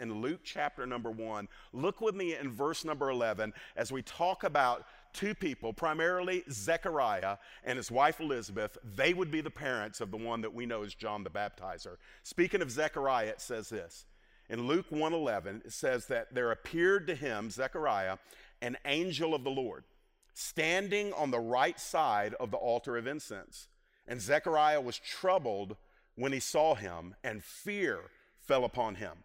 in Luke chapter number one. Look with me in verse number 11 as we talk about two people, primarily Zechariah and his wife Elizabeth. They would be the parents of the one that we know as John the Baptizer. Speaking of Zechariah, it says this. In Luke 1:11, it says that there appeared to him, Zechariah, an angel of the Lord, standing on the right side of the altar of incense. And Zechariah was troubled when he saw him, and fear fell upon him.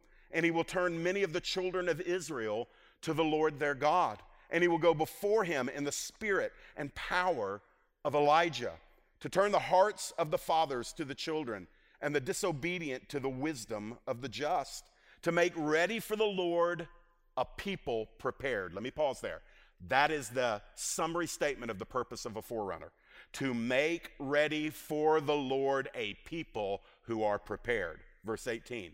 And he will turn many of the children of Israel to the Lord their God and he will go before him in the spirit and power of Elijah to turn the hearts of the fathers to the children and the disobedient to the wisdom of the just, to make ready for the Lord a people prepared. Let me pause there. That is the summary statement of the purpose of a forerunner to make ready for the Lord a people who are prepared. Verse 18.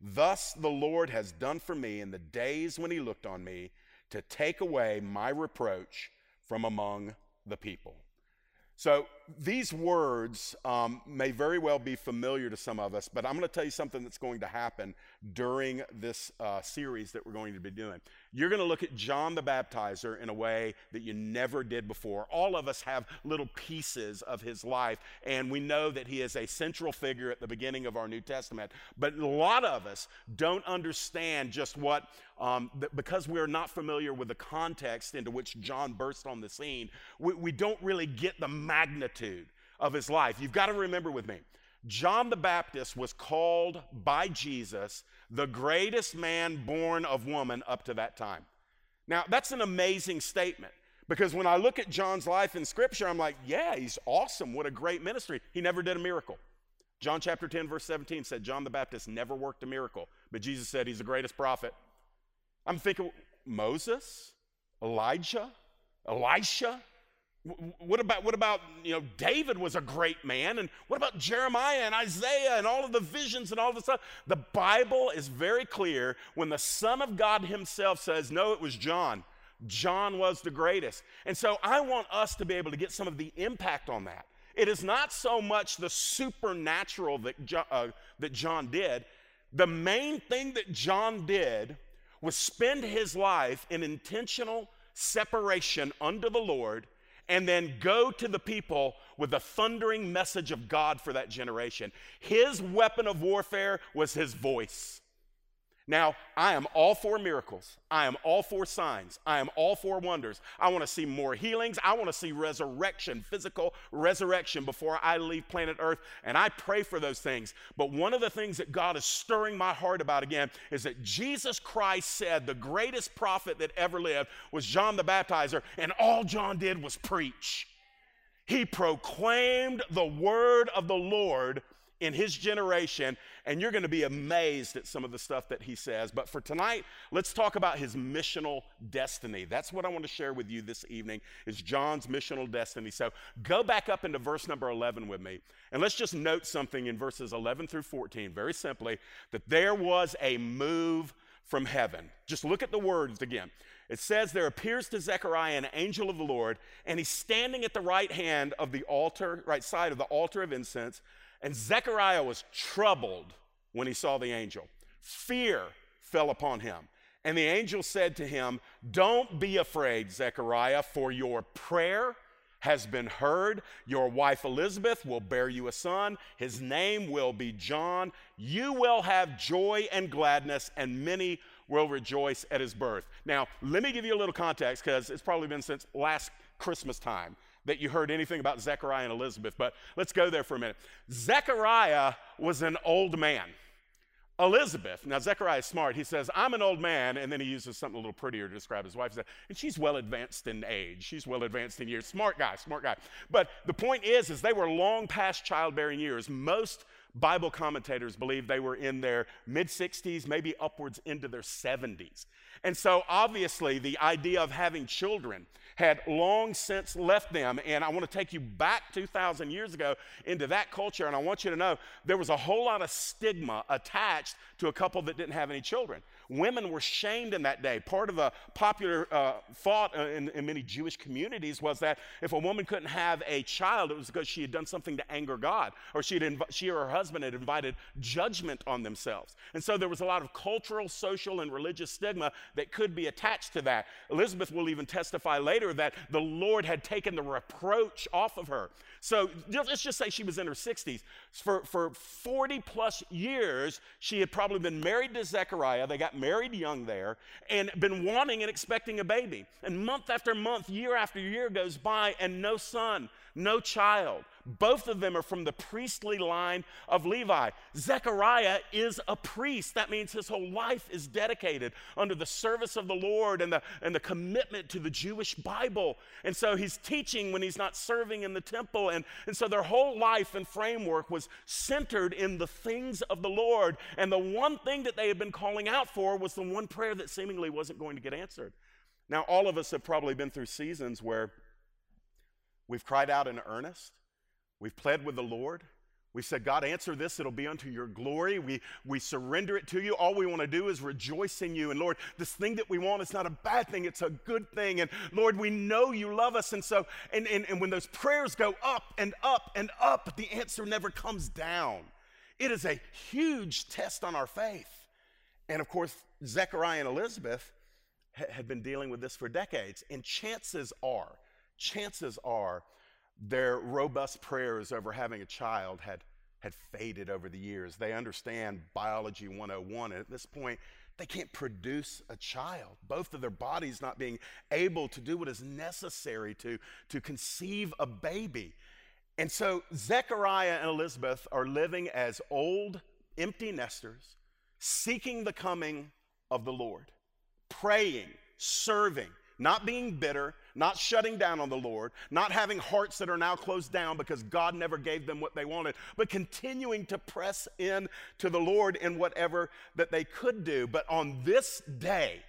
Thus the Lord has done for me in the days when he looked on me to take away my reproach from among the people. So these words um, may very well be familiar to some of us, but I'm going to tell you something that's going to happen during this uh, series that we're going to be doing. You're going to look at John the Baptizer in a way that you never did before. All of us have little pieces of his life, and we know that he is a central figure at the beginning of our New Testament. But a lot of us don't understand just what, um, because we're not familiar with the context into which John burst on the scene, we, we don't really get the magnitude of his life. You've got to remember with me. John the Baptist was called by Jesus the greatest man born of woman up to that time. Now, that's an amazing statement because when I look at John's life in Scripture, I'm like, yeah, he's awesome. What a great ministry. He never did a miracle. John chapter 10, verse 17 said John the Baptist never worked a miracle, but Jesus said he's the greatest prophet. I'm thinking, Moses, Elijah, Elisha, what about, what about, you know, David was a great man, and what about Jeremiah and Isaiah and all of the visions and all the stuff? The Bible is very clear when the Son of God Himself says, no, it was John. John was the greatest. And so I want us to be able to get some of the impact on that. It is not so much the supernatural that, jo- uh, that John did. The main thing that John did was spend his life in intentional separation under the Lord and then go to the people with the thundering message of God for that generation. His weapon of warfare was his voice. Now, I am all for miracles. I am all for signs. I am all for wonders. I want to see more healings. I want to see resurrection, physical resurrection before I leave planet Earth. And I pray for those things. But one of the things that God is stirring my heart about again is that Jesus Christ said the greatest prophet that ever lived was John the Baptizer, and all John did was preach. He proclaimed the word of the Lord in his generation, and you're going to be amazed at some of the stuff that he says. But for tonight, let's talk about his missional destiny. That's what I want to share with you this evening is John's missional destiny. So go back up into verse number 11 with me, and let's just note something in verses 11 through 14, very simply, that there was a move from heaven. Just look at the words again. It says there appears to Zechariah an angel of the Lord, and he's standing at the right hand of the altar, right side of the altar of incense. And Zechariah was troubled when he saw the angel. Fear fell upon him. And the angel said to him, Don't be afraid, Zechariah, for your prayer has been heard. Your wife Elizabeth will bear you a son. His name will be John. You will have joy and gladness, and many will rejoice at his birth. Now, let me give you a little context because it's probably been since last Christmas time that you heard anything about Zechariah and Elizabeth, but let's go there for a minute. Zechariah was an old man. Elizabeth, now Zechariah is smart. He says, I'm an old man, and then he uses something a little prettier to describe his wife. And she's well advanced in age. She's well advanced in years. Smart guy, smart guy. But the point is, is they were long past childbearing years. Most Bible commentators believe they were in their mid 60s, maybe upwards into their 70s. And so, obviously, the idea of having children had long since left them. And I want to take you back 2,000 years ago into that culture. And I want you to know there was a whole lot of stigma attached to a couple that didn't have any children. Women were shamed in that day. Part of the popular uh, thought uh, in, in many Jewish communities was that if a woman couldn't have a child, it was because she had done something to anger God, or she, had inv- she or her husband had invited judgment on themselves. And so there was a lot of cultural, social, and religious stigma that could be attached to that. Elizabeth will even testify later that the Lord had taken the reproach off of her. So let's just say she was in her 60s. For, for 40 plus years, she had probably been married to Zechariah. They got married young there and been wanting and expecting a baby. And month after month, year after year goes by, and no son, no child. Both of them are from the priestly line of Levi. Zechariah is a priest. That means his whole life is dedicated under the service of the Lord and the, and the commitment to the Jewish Bible. And so he's teaching when he's not serving in the temple. And, and so their whole life and framework was centered in the things of the Lord. And the one thing that they had been calling out for was the one prayer that seemingly wasn't going to get answered. Now, all of us have probably been through seasons where we've cried out in earnest We've pled with the Lord. We said, God, answer this. It'll be unto your glory. We, we surrender it to you. All we want to do is rejoice in you. And Lord, this thing that we want is not a bad thing, it's a good thing. And Lord, we know you love us. And so, and, and, and when those prayers go up and up and up, the answer never comes down. It is a huge test on our faith. And of course, Zechariah and Elizabeth had been dealing with this for decades. And chances are, chances are, their robust prayers over having a child had, had faded over the years. They understand biology 101, and at this point, they can't produce a child. Both of their bodies not being able to do what is necessary to, to conceive a baby. And so Zechariah and Elizabeth are living as old, empty nesters, seeking the coming of the Lord, praying, serving, not being bitter, not shutting down on the Lord, not having hearts that are now closed down because God never gave them what they wanted, but continuing to press in to the Lord in whatever that they could do. But on this day,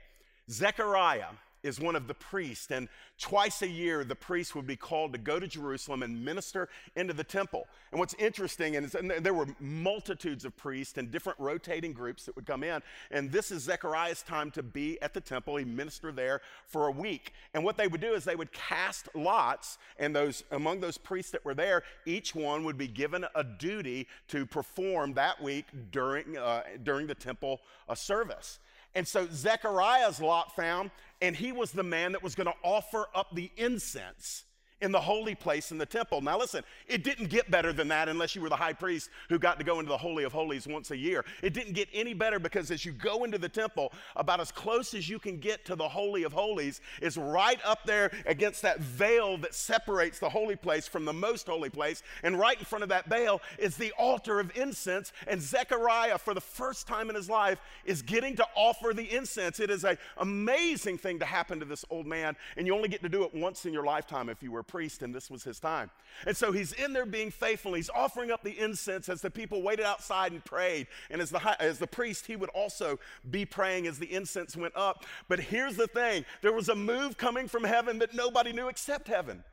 Zechariah is one of the priests, and twice a year the priest would be called to go to Jerusalem and minister into the temple. And what's interesting, and, and there were multitudes of priests and different rotating groups that would come in, and this is Zechariah's time to be at the temple. He ministered there for a week. And what they would do is they would cast lots, and those among those priests that were there, each one would be given a duty to perform that week during, uh, during the temple uh, service. And so Zechariah's lot found, and he was the man that was going to offer up the incense in the holy place in the temple. Now, listen, it didn't get better than that unless you were the high priest who got to go into the Holy of Holies once a year. It didn't get any better because as you go into the temple, about as close as you can get to the Holy of Holies is right up there against that veil that separates the holy place from the most holy place. And right in front of that veil is the altar of incense. And Zechariah, for the first time in his life, is getting to offer the incense. It is an amazing thing to happen to this old man, and you only get to do it once in your lifetime if you were priest, and this was his time. And so he's in there being faithful. He's offering up the incense as the people waited outside and prayed. And as the, high, as the priest, he would also be praying as the incense went up. But here's the thing there was a move coming from heaven that nobody knew except heaven.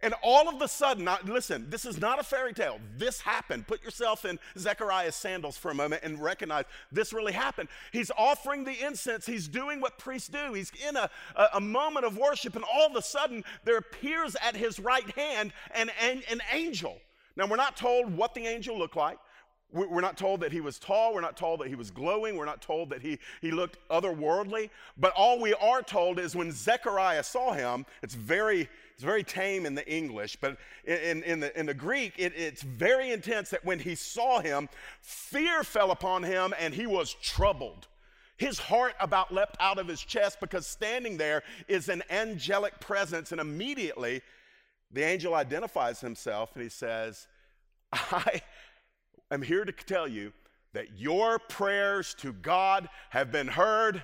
And all of a sudden, listen, this is not a fairy tale. This happened. Put yourself in Zechariah's sandals for a moment and recognize this really happened. He's offering the incense. He's doing what priests do. He's in a, a, a moment of worship, and all of a sudden, there appears at his right hand an, an, an angel. Now, we're not told what the angel looked like. We're not told that he was tall. We're not told that he was glowing. We're not told that he, he looked otherworldly. But all we are told is when Zechariah saw him, it's very, it's very tame in the English, but in, in, the, in the Greek, it, it's very intense that when he saw him, fear fell upon him and he was troubled. His heart about leapt out of his chest because standing there is an angelic presence. And immediately the angel identifies himself and he says, I am here to tell you that your prayers to God have been heard,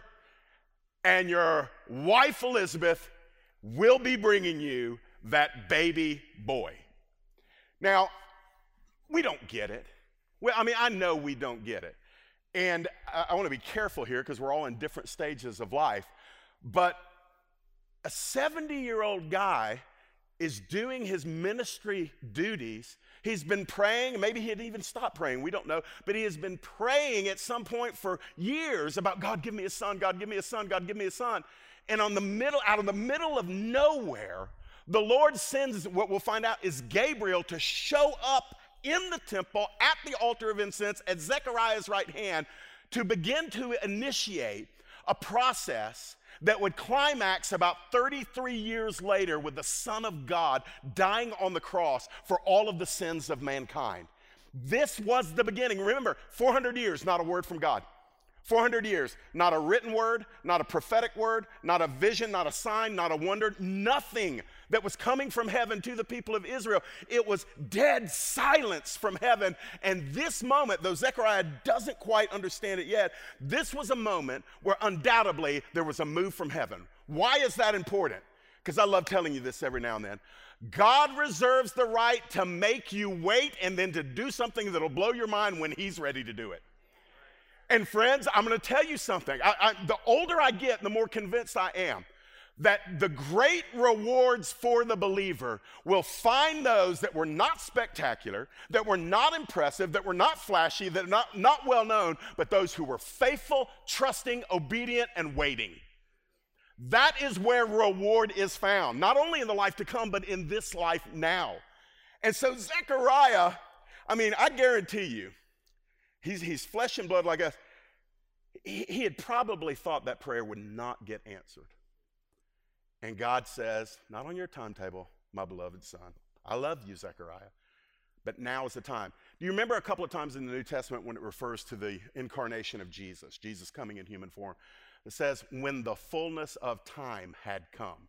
and your wife Elizabeth will be bringing you that baby boy. Now, we don't get it. Well, I mean, I know we don't get it. And I, I want to be careful here because we're all in different stages of life. But a 70 year old guy is doing his ministry duties. He's been praying, maybe he had even stopped praying, we don't know, but he has been praying at some point for years about God, give me a son, God, give me a son, God, give me a son. And on the middle, out of the middle of nowhere, the Lord sends what we'll find out is Gabriel to show up in the temple at the altar of incense at Zechariah's right hand to begin to initiate a process that would climax about 33 years later with the Son of God dying on the cross for all of the sins of mankind. This was the beginning. Remember, 400 years, not a word from God. 400 years, not a written word, not a prophetic word, not a vision, not a sign, not a wonder, nothing that was coming from heaven to the people of Israel. It was dead silence from heaven. And this moment, though Zechariah doesn't quite understand it yet, this was a moment where undoubtedly there was a move from heaven. Why is that important? Because I love telling you this every now and then. God reserves the right to make you wait and then to do something that'll blow your mind when He's ready to do it. And friends, I'm going to tell you something. I, I, the older I get, the more convinced I am that the great rewards for the believer will find those that were not spectacular, that were not impressive, that were not flashy, that were not, not well known, but those who were faithful, trusting, obedient, and waiting. That is where reward is found, not only in the life to come, but in this life now. And so, Zechariah, I mean, I guarantee you, He's, he's flesh and blood like us. He, had probably thought that prayer would not get answered. And God says, Not on your timetable, my beloved son. I love you, Zechariah, but now is the time. Do you remember a couple of times in the New Testament when it refers to the incarnation of Jesus, Jesus coming in human form? It says, When the fullness of time had come.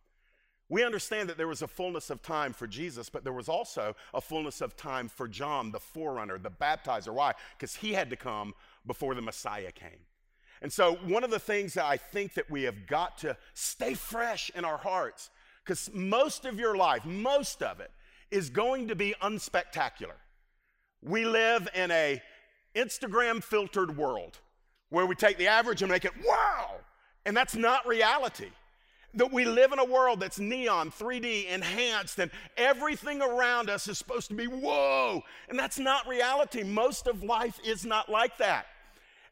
We understand that there was a fullness of time for Jesus, but there was also a fullness of time for John, the forerunner, the baptizer. Why? Because he had to come before the Messiah came. And so, one of the things that I think that we have got to stay fresh in our hearts, because most of your life, most of it, is going to be unspectacular. We live in a Instagram filtered world where we take the average and make it wow, and that's not reality that we live in a world that's neon, 3D, enhanced, and everything around us is supposed to be whoa. And that's not reality. Most of life is not like that.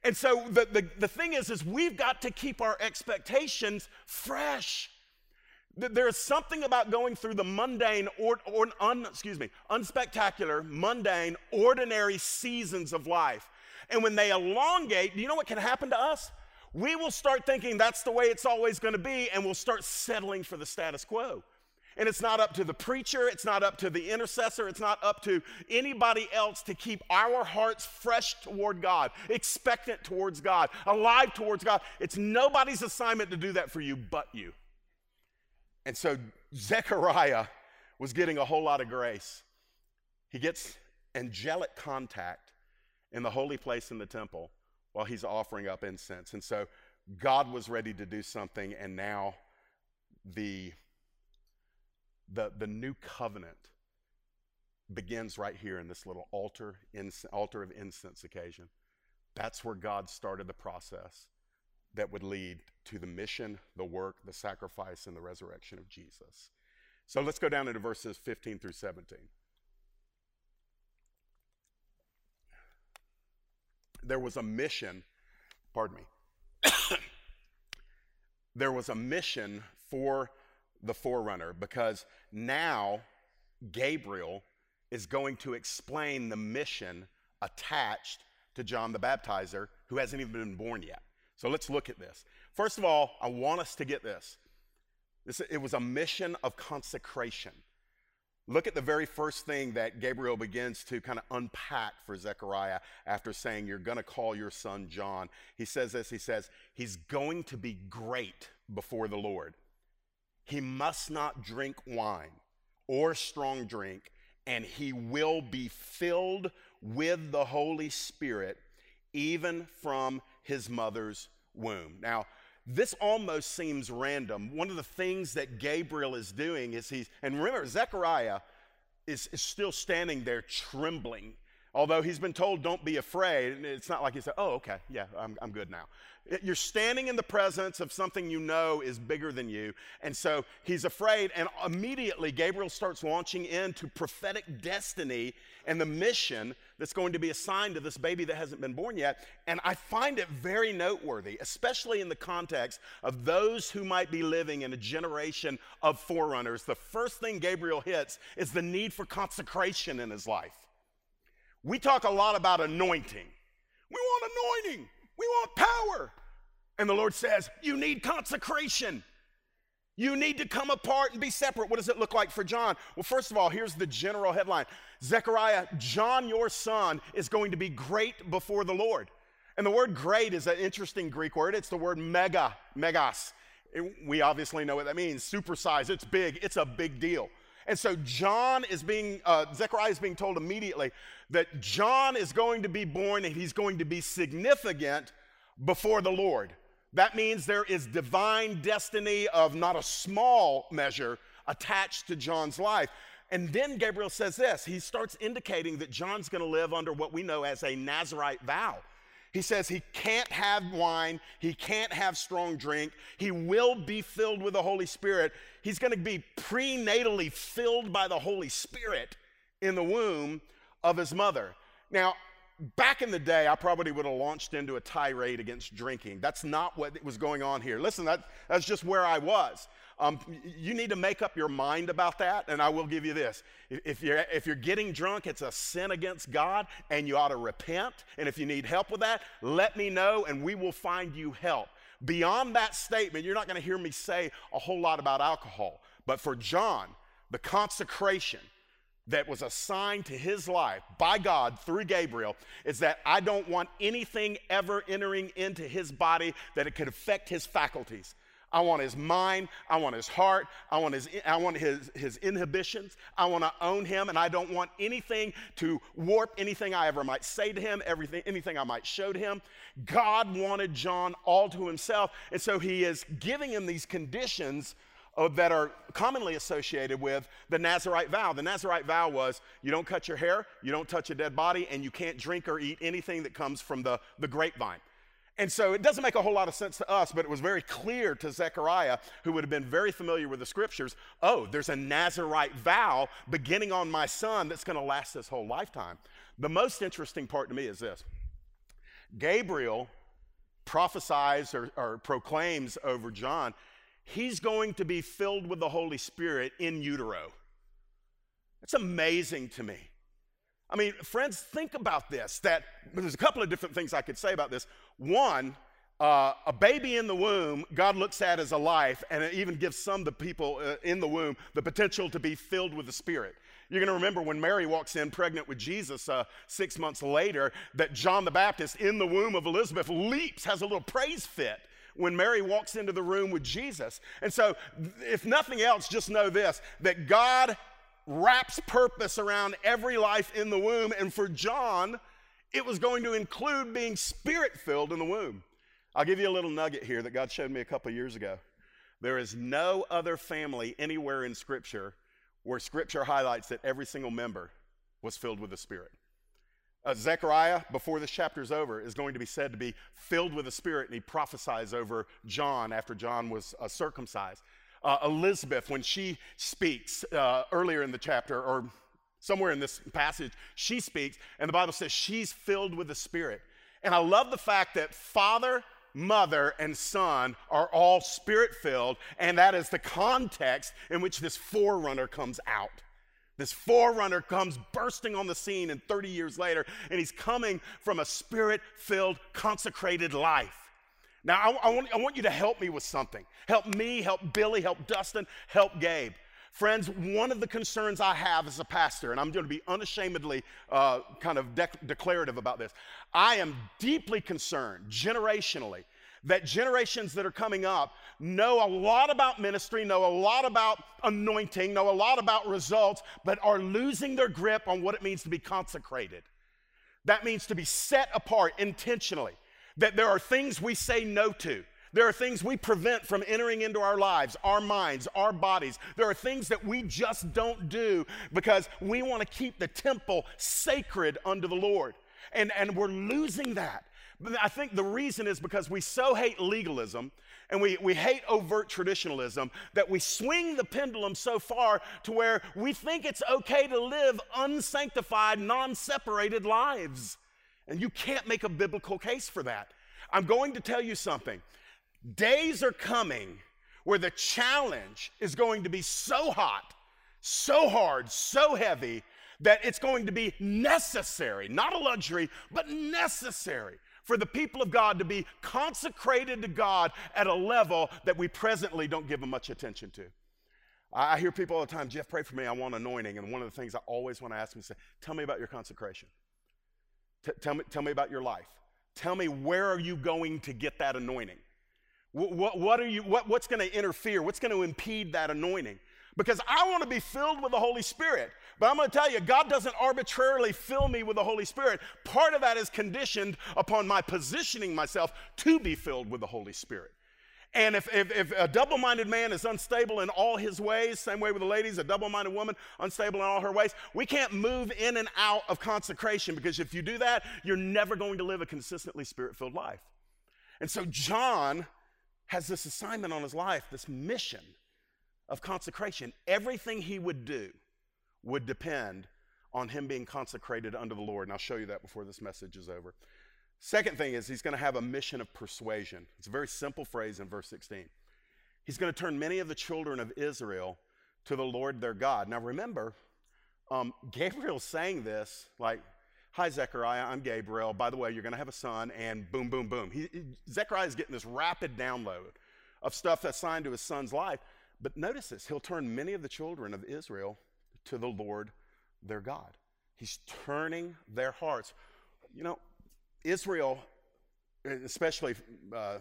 And so the, the, the thing is, is we've got to keep our expectations fresh. There's something about going through the mundane or, or un, excuse me, unspectacular, mundane, ordinary seasons of life. And when they elongate, do you know what can happen to us? we will start thinking that's the way it's always going to be, and we'll start settling for the status quo. And it's not up to the preacher, it's not up to the intercessor, it's not up to anybody else to keep our hearts fresh toward God, expectant towards God, alive towards God. It's nobody's assignment to do that for you but you. And so Zechariah was getting a whole lot of grace. He gets angelic contact in the holy place in the temple while he's offering up incense. And so God was ready to do something, and now the, the, the new covenant begins right here in this little altar, altar of incense occasion. That's where God started the process that would lead to the mission, the work, the sacrifice, and the resurrection of Jesus. So let's go down into verses 15 through 17. There was a mission, pardon me, there was a mission for the forerunner because now Gabriel is going to explain the mission attached to John the Baptizer, who hasn't even been born yet. So let's look at this. First of all, I want us to get this. this it was a mission of consecration. Look at the very first thing that Gabriel begins to kind of unpack for Zechariah after saying, You're going to call your son John. He says this He says, He's going to be great before the Lord. He must not drink wine or strong drink, and he will be filled with the Holy Spirit even from his mother's womb. Now, this almost seems random. One of the things that Gabriel is doing is he's, and remember, Zechariah is, is still standing there trembling. Although he's been told, don't be afraid, it's not like he said, oh, okay, yeah, I'm, I'm good now. You're standing in the presence of something you know is bigger than you. And so he's afraid. And immediately, Gabriel starts launching into prophetic destiny and the mission that's going to be assigned to this baby that hasn't been born yet. And I find it very noteworthy, especially in the context of those who might be living in a generation of forerunners. The first thing Gabriel hits is the need for consecration in his life. We talk a lot about anointing. We want anointing. We want power. And the Lord says, You need consecration. You need to come apart and be separate. What does it look like for John? Well, first of all, here's the general headline Zechariah, John, your son, is going to be great before the Lord. And the word great is an interesting Greek word. It's the word mega, megas. It, we obviously know what that means supersize, it's big, it's a big deal. And so John is being, uh, Zechariah is being told immediately that John is going to be born and he's going to be significant before the Lord. That means there is divine destiny of not a small measure attached to John's life. And then Gabriel says this he starts indicating that John's going to live under what we know as a Nazarite vow. He says he can't have wine, he can't have strong drink, he will be filled with the Holy Spirit. He's going to be prenatally filled by the Holy Spirit in the womb of his mother. Now, back in the day, I probably would have launched into a tirade against drinking. That's not what was going on here. Listen, that, that's just where I was. Um, you need to make up your mind about that, and I will give you this. If you're, if you're getting drunk, it's a sin against God, and you ought to repent. And if you need help with that, let me know, and we will find you help. Beyond that statement, you're not going to hear me say a whole lot about alcohol. But for John, the consecration, that was assigned to his life by God through Gabriel is that I don't want anything ever entering into his body that it could affect his faculties. I want his mind. I want his heart. I want his, I want his, his inhibitions. I want to own him, and I don't want anything to warp anything I ever might say to him, everything, anything I might show to him. God wanted John all to himself, and so he is giving him these conditions uh, that are commonly associated with the Nazarite vow. The Nazarite vow was you don't cut your hair, you don't touch a dead body, and you can't drink or eat anything that comes from the, the grapevine. And so it doesn't make a whole lot of sense to us, but it was very clear to Zechariah, who would have been very familiar with the scriptures oh, there's a Nazarite vow beginning on my son that's going to last this whole lifetime. The most interesting part to me is this Gabriel prophesies or, or proclaims over John he's going to be filled with the Holy Spirit in utero. It's amazing to me. I mean, friends, think about this. That there's a couple of different things I could say about this. One, uh, a baby in the womb, God looks at as a life, and it even gives some of the people uh, in the womb the potential to be filled with the Spirit. You're going to remember when Mary walks in pregnant with Jesus uh, six months later, that John the Baptist in the womb of Elizabeth leaps, has a little praise fit when Mary walks into the room with Jesus. And so, if nothing else, just know this that God wraps purpose around every life in the womb. And for John, it was going to include being spirit filled in the womb. I'll give you a little nugget here that God showed me a couple years ago. There is no other family anywhere in Scripture where Scripture highlights that every single member was filled with the Spirit. Uh, Zechariah, before this chapter is over, is going to be said to be filled with the Spirit, and he prophesies over John after John was uh, circumcised. uh, Elizabeth, when she speaks uh, earlier in the chapter, or somewhere in this passage, she speaks, and the Bible says she's filled with the Spirit. And I love the fact that Father, Mother, and Son are all Spirit filled, and that is the context in which this forerunner comes out. This forerunner comes bursting on the scene, and 30 years later, and he's coming from a spirit filled, consecrated life. Now, I, I, want, I want you to help me with something. Help me, help Billy, help Dustin, help Gabe. Friends, one of the concerns I have as a pastor, and I'm going to be unashamedly uh, kind of de- declarative about this, I am deeply concerned generationally that generations that are coming up know a lot about ministry, know a lot about anointing, know a lot about results, but are losing their grip on what it means to be consecrated. That means to be set apart intentionally, that there are things we say no to. There are things we prevent from entering into our lives, our minds, our bodies. There are things that we just don't do because we want to keep the temple sacred unto the Lord. And, and we're losing that. I think the reason is because we so hate legalism and we, we hate overt traditionalism that we swing the pendulum so far to where we think it's okay to live unsanctified, non separated lives. And you can't make a biblical case for that. I'm going to tell you something. Days are coming where the challenge is going to be so hot, so hard, so heavy that it's going to be necessary, not a luxury, but necessary for the people of God to be consecrated to God at a level that we presently don't give them much attention to. I hear people all the time, Jeff, pray for me. I want anointing. And one of the things I always want to ask them is Tell me about your consecration. T- tell, me, tell me about your life. Tell me where are you going to get that anointing? What, what are you, what, what's going to interfere? What's going to impede that anointing? Because I want to be filled with the Holy Spirit. But I'm going to tell you, God doesn't arbitrarily fill me with the Holy Spirit. Part of that is conditioned upon my positioning myself to be filled with the Holy Spirit. And if, if, if a double minded man is unstable in all his ways, same way with the ladies, a double minded woman unstable in all her ways, we can't move in and out of consecration because if you do that, you're never going to live a consistently spirit filled life. And so John has this assignment on his life, this mission of consecration. Everything he would do would depend on him being consecrated unto the Lord. And I'll show you that before this message is over. Second thing is he's going to have a mission of persuasion. It's a very simple phrase in verse 16. He's going to turn many of the children of Israel to the Lord their God. Now remember, um, Gabriel's saying this like, Hi, Zechariah, I'm Gabriel. By the way, you're going to have a son, and boom, boom, boom. He, he, Zechariah is getting this rapid download of stuff that's signed to his son's life. But notice this he'll turn many of the children of Israel to the Lord their God. He's turning their hearts. You know, Israel, especially uh,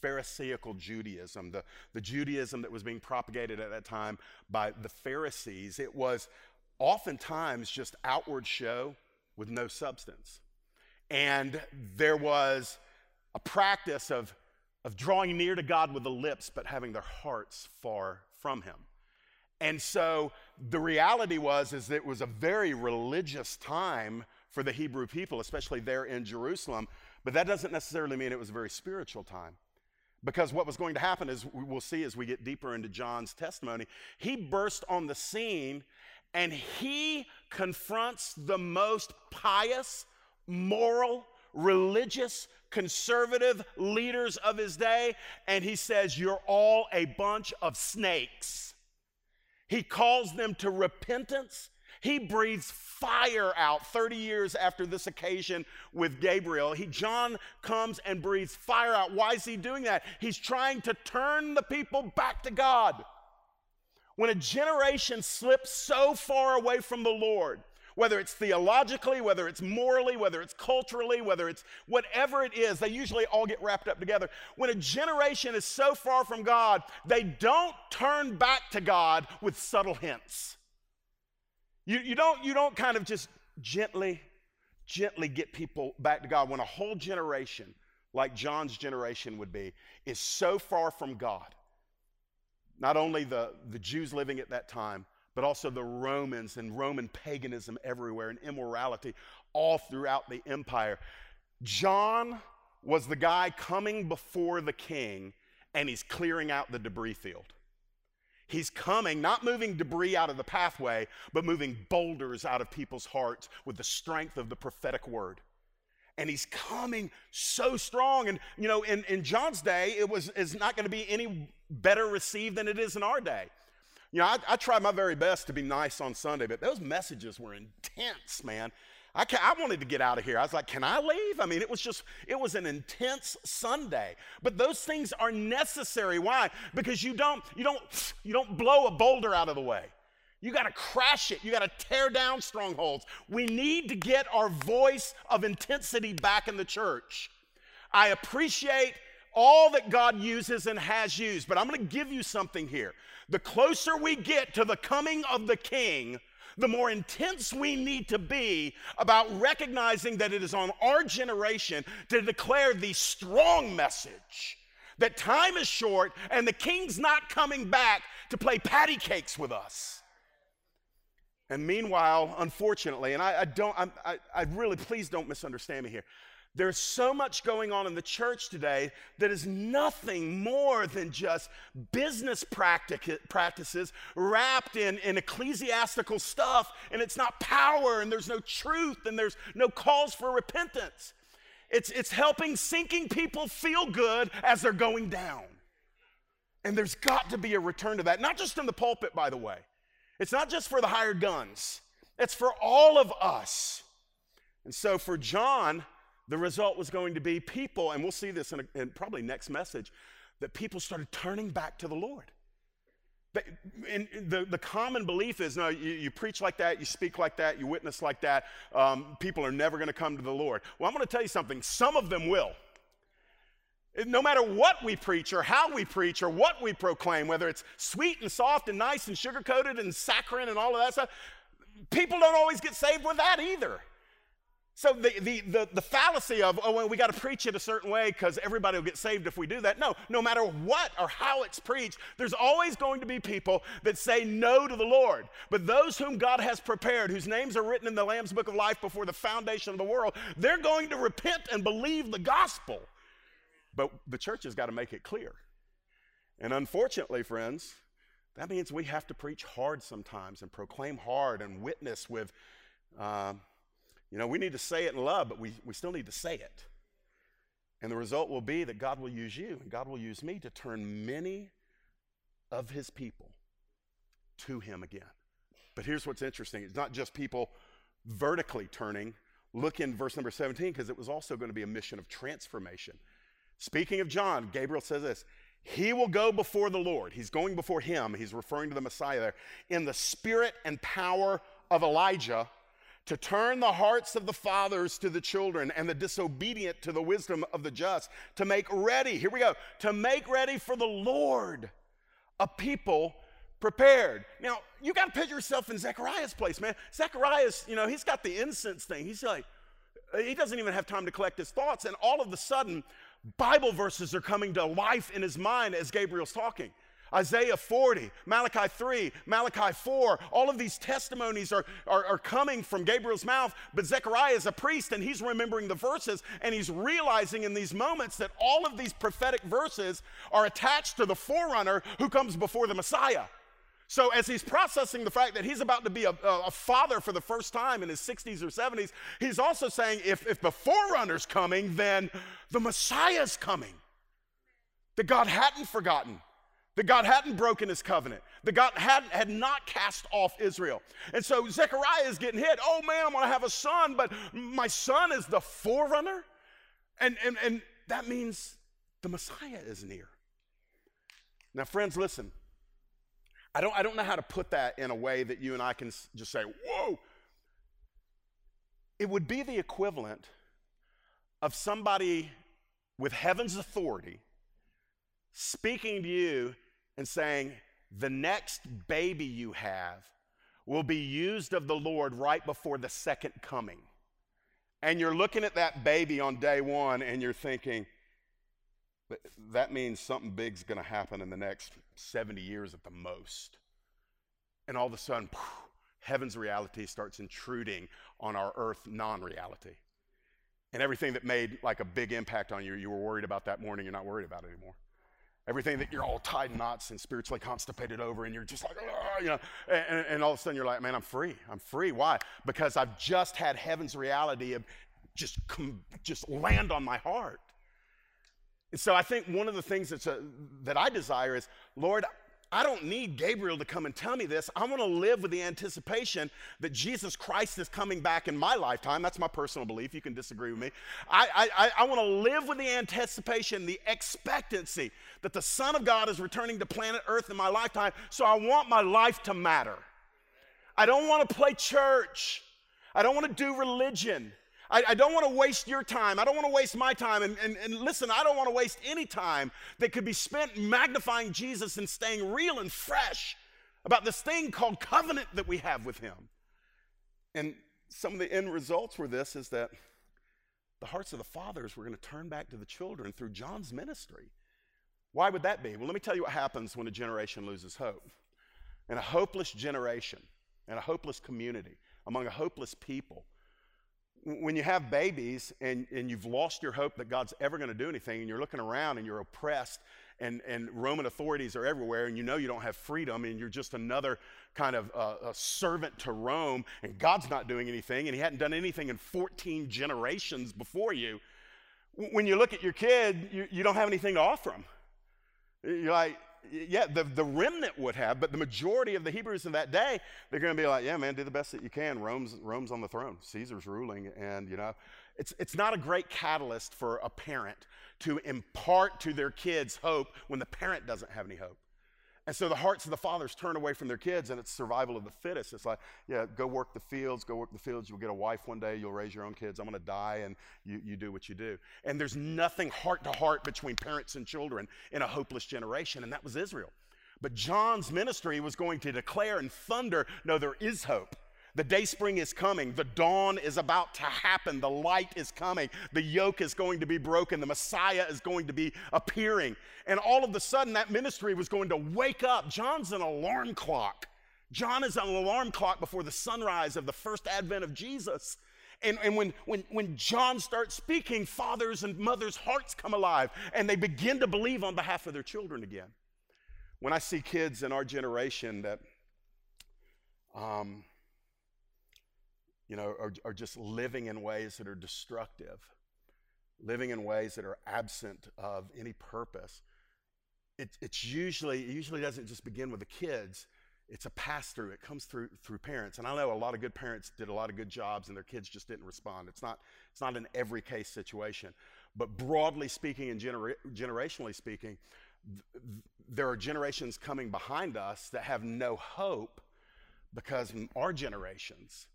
Pharisaical Judaism, the, the Judaism that was being propagated at that time by the Pharisees, it was oftentimes just outward show with no substance. And there was a practice of, of drawing near to God with the lips, but having their hearts far from Him. And so the reality was is that it was a very religious time for the Hebrew people, especially there in Jerusalem. But that doesn't necessarily mean it was a very spiritual time. Because what was going to happen is we'll see as we get deeper into John's testimony, he burst on the scene and he confronts the most pious, moral, religious, conservative leaders of his day, and he says, You're all a bunch of snakes. He calls them to repentance. He breathes fire out 30 years after this occasion with Gabriel. He, John comes and breathes fire out. Why is he doing that? He's trying to turn the people back to God. When a generation slips so far away from the Lord, whether it's theologically, whether it's morally, whether it's culturally, whether it's whatever it is, they usually all get wrapped up together. When a generation is so far from God, they don't turn back to God with subtle hints. You, you, don't, you don't kind of just gently, gently get people back to God. When a whole generation, like John's generation would be, is so far from God, not only the, the Jews living at that time, but also the Romans and Roman paganism everywhere and immorality all throughout the empire. John was the guy coming before the king and he's clearing out the debris field. He's coming, not moving debris out of the pathway, but moving boulders out of people's hearts with the strength of the prophetic word. And he's coming so strong. And, you know, in, in John's day, it was is not going to be any better received than it is in our day. You know, I, I try my very best to be nice on Sunday, but those messages were intense, man. I, I, wanted to get out of here. I was like, can I leave? I mean, it was just, it was an intense Sunday. But those things are necessary. Why? Because you don't, you don't, you don't blow a boulder out of the way. You got to crash it. You got to tear down strongholds. We need to get our voice of intensity back in the church. I appreciate all that God uses and has used, but I'm going to give you something here. The closer we get to the coming of the King, the more intense we need to be about recognizing that it is on our generation to declare the strong message that time is short and the king's not coming back to play patty cakes with us. And meanwhile, unfortunately, and I, I don't, I, I really, please don't misunderstand me here. There's so much going on in the church today that is nothing more than just business practices wrapped in, in ecclesiastical stuff, and it's not power, and there's no truth, and there's no calls for repentance. It's, it's helping sinking people feel good as they're going down. And there's got to be a return to that, not just in the pulpit, by the way. It's not just for the hired guns, it's for all of us. And so for John, the result was going to be people, and we'll see this in, a, in probably next message, that people started turning back to the Lord. The, the common belief is no, you, you, preach like that, you speak like that, you witness like that, um, people are never going to come to the Lord. Well, I'm going to tell you something some of them will. No matter what we preach or how we preach or what we proclaim, whether it's sweet and soft and nice and sugar coated and saccharine and all of that stuff, people don't always get saved with that either. So the, the, the, the, fallacy of, oh, well, we got to preach it a certain way because everybody will get saved if we do that. No, no matter what or how it's preached, there's always going to be people that say no to the Lord. But those whom God has prepared, whose names are written in the Lamb's Book of Life before the foundation of the world, they're going to repent and believe the gospel. But the church has got to make it clear. And unfortunately, friends, that means we have to preach hard sometimes and proclaim hard and witness with. Uh, you know, we need to say it in love, but we, we still need to say it. And the result will be that God will use you and God will use me to turn many of his people to him again. But here's what's interesting it's not just people vertically turning. Look in verse number 17, because it was also going to be a mission of transformation. Speaking of John, Gabriel says this He will go before the Lord. He's going before him. He's referring to the Messiah there in the spirit and power of Elijah to turn the hearts of the fathers to the children and the disobedient to the wisdom of the just, to make ready, here we go, to make ready for the Lord a people prepared. Now, you got to put yourself in Zechariah's place, man. Zechariah's, you know, he's got the incense thing. He's like, he doesn't even have time to collect his thoughts. And all of a sudden, Bible verses are coming to life in his mind as Gabriel's talking. Isaiah 40, Malachi 3, Malachi 4, all of these testimonies are, are, are, coming from Gabriel's mouth, but Zechariah is a priest and he's remembering the verses and he's realizing in these moments that all of these prophetic verses are attached to the forerunner who comes before the Messiah. So, as he's processing the fact that he's about to be a, a, father for the first time in his 60s or 70s, he's also saying if, if the forerunner's coming, then the Messiah's coming. That God hadn't forgotten that God hadn't broken his covenant, that God had, had not cast off Israel. And so Zechariah is getting hit. Oh man, I'm gonna have a son, but my son is the forerunner. And, and, and that means the Messiah is near. Now, friends, listen. I don't, I don't know how to put that in a way that you and I can just say, whoa. It would be the equivalent of somebody with heaven's authority speaking to you and saying, The next baby you have will be used of the Lord right before the second coming. And you're looking at that baby on day one and you're thinking, that means something big's going to happen in the next 70 years at the most. And all of a sudden, heaven's reality starts intruding on our earth non reality. And everything that made like a big impact on you, you were worried about that morning, you're not worried about anymore. Everything that you're all tied knots and spiritually constipated over, and you're just like, ah, you know, and, and all of a sudden you're like, man, I'm free. I'm free. Why? Because I've just had heaven's reality of just just land on my heart. And so I think one of the things that's a, that I desire is, Lord, I don't need Gabriel to come and tell me this. I want to live with the anticipation that Jesus Christ is coming back in my lifetime. That's my personal belief. You can disagree with me. I, I, I want to live with the anticipation, the expectancy that the Son of God is returning to planet Earth in my lifetime. So I want my life to matter. I don't want to play church. I don't want to do religion. I, I don't want to waste your time. I don't want to waste my time. And, and, and listen, I don't want to waste any time that could be spent magnifying Jesus and staying real and fresh about this thing called covenant that we have with Him. And some of the end results were this is that the hearts of the fathers were going to turn back to the children through John's ministry. Why would that be? Well, let me tell you what happens when a generation loses hope. In a hopeless generation, in a hopeless community, among a hopeless people, when you have babies and, and you've lost your hope that God's ever going to do anything, and you're looking around and you're oppressed, and, and Roman authorities are everywhere, and you know you don't have freedom, and you're just another kind of uh, a servant to Rome, and God's not doing anything, and He hadn't done anything in 14 generations before you. When you look at your kid, you, you don't have anything to offer them. You're like, yeah, the, the remnant would have, but the majority of the Hebrews in that day, they're going to be like, yeah, man, do the best that you can. Rome's, Rome's on the throne. Caesar's ruling. And, you know, it's, it's not a great catalyst for a parent to impart to their kids hope when the parent doesn't have any hope. And so the hearts of the fathers turn away from their kids, and it's survival of the fittest. It's like, yeah, go work the fields, go work the fields. You'll get a wife one day, you'll raise your own kids. I'm going to die, and you, you do what you do. And there's nothing heart to heart between parents and children in a hopeless generation, and that was Israel. But John's ministry was going to declare and thunder no, there is hope. The day spring is coming. The dawn is about to happen. The light is coming. The yoke is going to be broken. The Messiah is going to be appearing. And all of a sudden, that ministry was going to wake up. John's an alarm clock. John is an alarm clock before the sunrise of the first advent of Jesus. And, and when, when, when John starts speaking, fathers and mothers' hearts come alive and they begin to believe on behalf of their children again. When I see kids in our generation that, um, you know, are, are just living in ways that are destructive, living in ways that are absent of any purpose. It, it's usually, it usually doesn't just begin with the kids. It's a pass through. It comes through through parents. And I know a lot of good parents did a lot of good jobs and their kids just didn't respond. It's not, it's not an every case situation. But broadly speaking and genera- generationally speaking, th- there are generations coming behind us that have no hope because our generations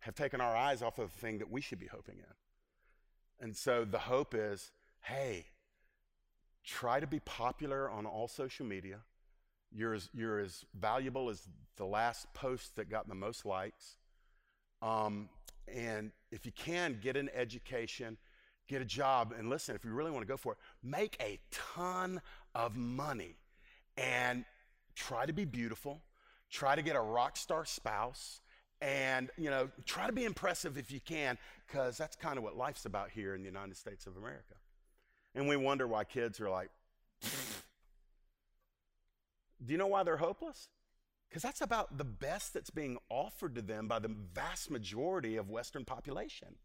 have taken our eyes off of the thing that we should be hoping in. And so the hope is hey, try to be popular on all social media. You're as, you're as valuable as the last post that got the most likes. Um, and if you can, get an education, get a job, and listen, if you really want to go for it, make a ton of money and try to be beautiful, try to get a rock star spouse, and you know try to be impressive if you can because that's kind of what life's about here in the united states of america. And we wonder why kids are like do you know why they're hopeless? Because that's about the best that's being offered to them by the vast majority of western population.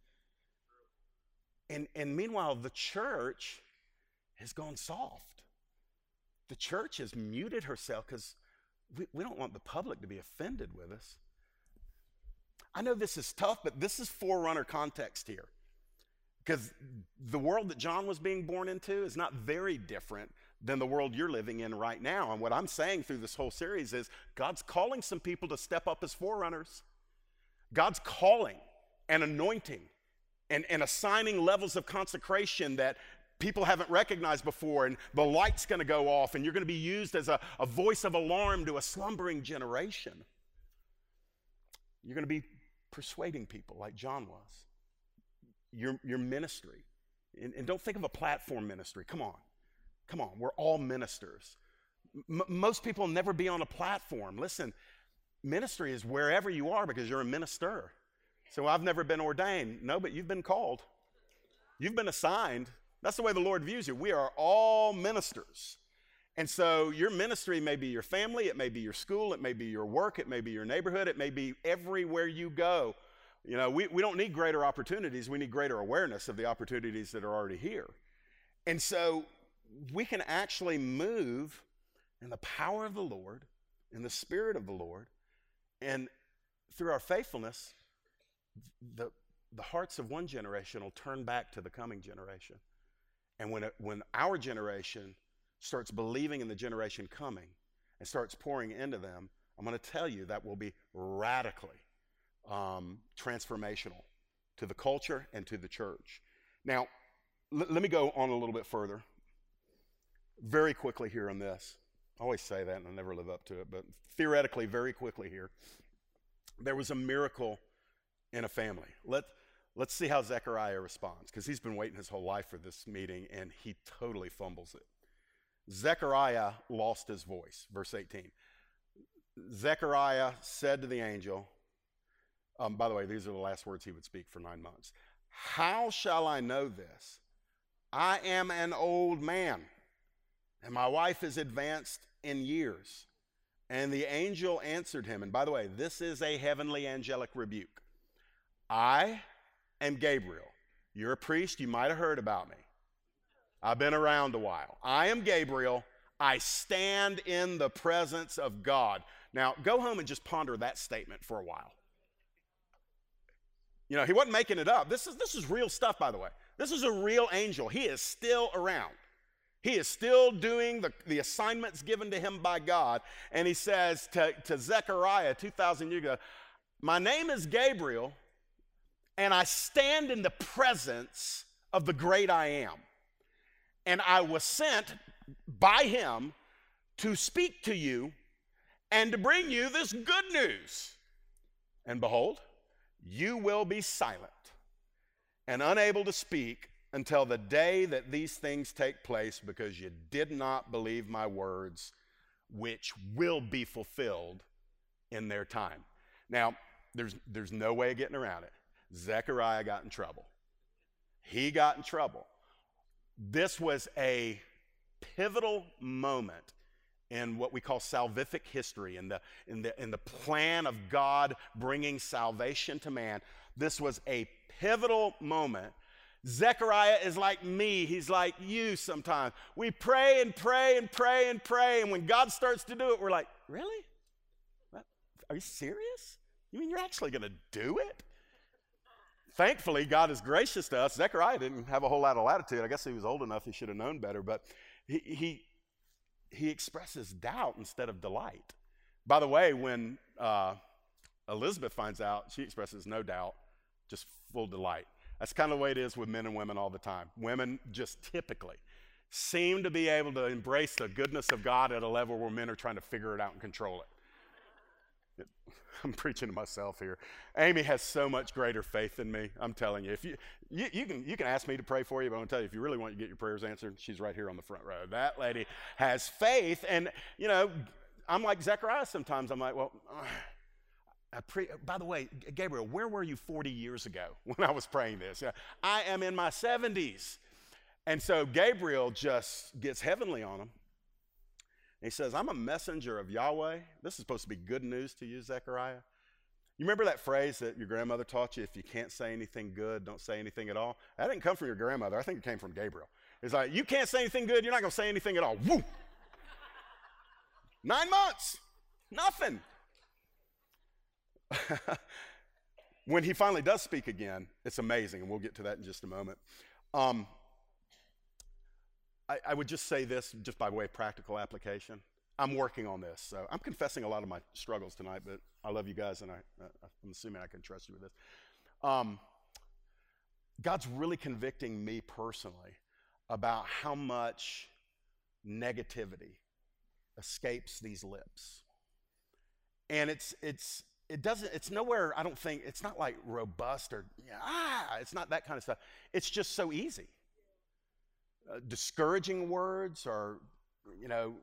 And, and meanwhile the church has gone soft. The church has muted herself because we, we don't want the public to be offended with us I know this is tough, but this is forerunner context here. Because the world that John was being born into is not very different than the world you're living in right now. And what I'm saying through this whole series is God's calling some people to step up as forerunners. God's calling and anointing and, and assigning levels of consecration that people haven't recognized before, and the light's gonna go off, and you're gonna be used as a, a voice of alarm to a slumbering generation. You're gonna be persuading people like John was. Your, your ministry. And, and don't think of a platform ministry. Come on. Come on. We're all ministers. M- most people never be on a platform. Listen, ministry is wherever you are because you're a minister. So I've never been ordained. No, but you've been called. You've been assigned. That's the way the Lord views you. We are all ministers. And so your ministry may be your family, it may be your school, it may be your work, it may be your neighborhood, it may be everywhere you go. You know, we, we don't need greater opportunities, we need greater awareness of the opportunities that are already here. And so we can actually move in the power of the Lord, in the Spirit of the Lord, and through our faithfulness, the, the hearts of one generation will turn back to the coming generation. And when, it, when our generation starts believing in the generation coming and starts pouring into them, I'm going to tell you that will be radically um, transformational to the culture and to the church. Now, l- let me go on a little bit further. Very quickly here on this. I always say that and I never live up to it, but theoretically, very quickly here. There was a miracle in a family. Let, let's see how Zechariah responds, because he's been waiting his whole life for this meeting and he totally fumbles it. Zechariah lost his voice. Verse 18. Zechariah said to the angel, um, by the way, these are the last words he would speak for nine months. How shall I know this? I am an old man, and my wife is advanced in years. And the angel answered him, and by the way, this is a heavenly angelic rebuke. I am Gabriel. You're a priest, you might have heard about me. I've been around a while. I am Gabriel. I stand in the presence of God. Now, go home and just ponder that statement for a while. You know, he wasn't making it up. This is, this is real stuff, by the way. This is a real angel. He is still around. He is still doing the, the assignments given to him by God. And he says to, to Zechariah 2,000 years ago, My name is Gabriel, and I stand in the presence of the great I am and I was sent by him to speak to you and to bring you this good news. And behold, you will be silent and unable to speak until the day that these things take place because you did not believe my words, which will be fulfilled in their time. Now, there's, there's no way of getting around it. Zechariah got in trouble. He got in trouble this was a pivotal moment in what we call salvific history, in the, in, the, in the plan of God bringing salvation to man. This was a pivotal moment. Zechariah is like me. He's like you sometimes. We pray and pray and pray and pray, and when God starts to do it, we're like, really? Are you serious? You mean you're actually going to do it? Thankfully, God is gracious to us. Zechariah didn't have a whole lot of latitude. I guess he was old enough, he should have known better, but he, he, he expresses doubt instead of delight. By the way, when uh, Elizabeth finds out, she expresses no doubt, just full delight. That's kind of the way it is with men and women all the time. Women just typically seem to be able to embrace the goodness of God at a level where men are trying to figure it out and control it. I'm preaching to myself here. Amy has so much greater faith than me. I'm telling you. If you, you, you, can, you can ask me to pray for you, but I'm going to tell you, if you really want to get your prayers answered, she's right here on the front row. That lady has faith. And, you know, I'm like Zechariah sometimes. I'm like, well, I pre- by the way, Gabriel, where were you 40 years ago when I was praying this? I am in my 70s. And so Gabriel just gets heavenly on him he says, I'm a messenger of Yahweh. This is supposed to be good news to you, Zechariah. You remember that phrase that your grandmother taught you if you can't say anything good, don't say anything at all? That didn't come from your grandmother. I think it came from Gabriel. It's like, you can't say anything good, you're not going to say anything at all. Woo! Nine months, nothing. when he finally does speak again, it's amazing, and we'll get to that in just a moment. Um, I, I would just say this, just by way of practical application. I'm working on this. So I'm confessing a lot of my struggles tonight, but I love you guys, and I, I'm assuming I can trust you with this. Um, God's really convicting me personally about how much negativity escapes these lips. And it's, it's, it doesn't, it's nowhere, I don't think, it's not like robust or, ah, it's not that kind of stuff. It's just so easy uh, discouraging words or, you know,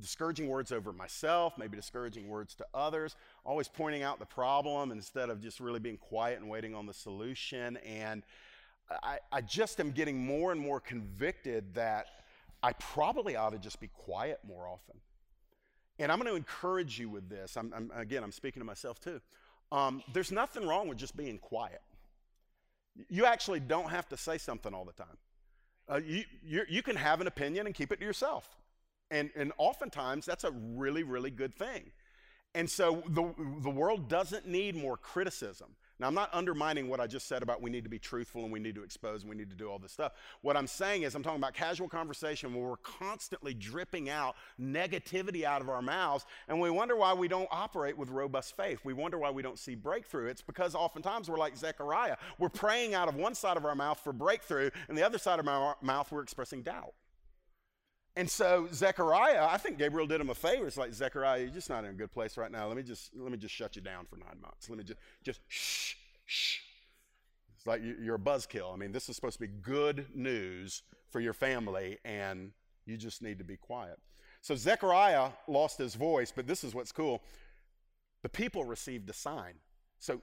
discouraging words over myself, maybe discouraging words to others, always pointing out the problem instead of just really being quiet and waiting on the solution. And I, I just am getting more and more convicted that I probably ought to just be quiet more often. And I'm going to encourage you with this. I'm, I'm, again, I'm speaking to myself too. Um, there's nothing wrong with just being quiet. You actually don't have to say something all the time. Uh, you, you can have an opinion and keep it to yourself. And, and oftentimes, that's a really, really good thing. And so the, the world doesn't need more criticism. Now, I'm not undermining what I just said about we need to be truthful and we need to expose and we need to do all this stuff. What I'm saying is, I'm talking about casual conversation where we're constantly dripping out negativity out of our mouths and we wonder why we don't operate with robust faith. We wonder why we don't see breakthrough. It's because oftentimes we're like Zechariah. We're praying out of one side of our mouth for breakthrough, and the other side of our mouth, we're expressing doubt. And so Zechariah, I think Gabriel did him a favor. It's like Zechariah, you're just not in a good place right now. Let me just let me just shut you down for nine months. Let me just just shh shh. It's like you're a buzzkill. I mean, this is supposed to be good news for your family, and you just need to be quiet. So Zechariah lost his voice, but this is what's cool. The people received a sign. So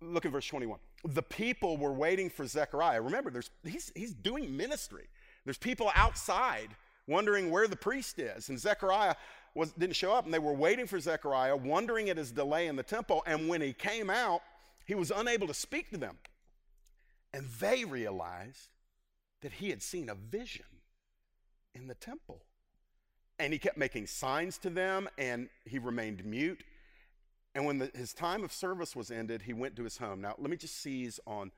look at verse 21. The people were waiting for Zechariah. Remember, there's, he's, he's doing ministry. There's people outside wondering where the priest is. And Zechariah was, didn't show up, and they were waiting for Zechariah, wondering at his delay in the temple. And when he came out, he was unable to speak to them. And they realized that he had seen a vision in the temple. And he kept making signs to them, and he remained mute. And when the, his time of service was ended, he went to his home. Now, let me just seize on.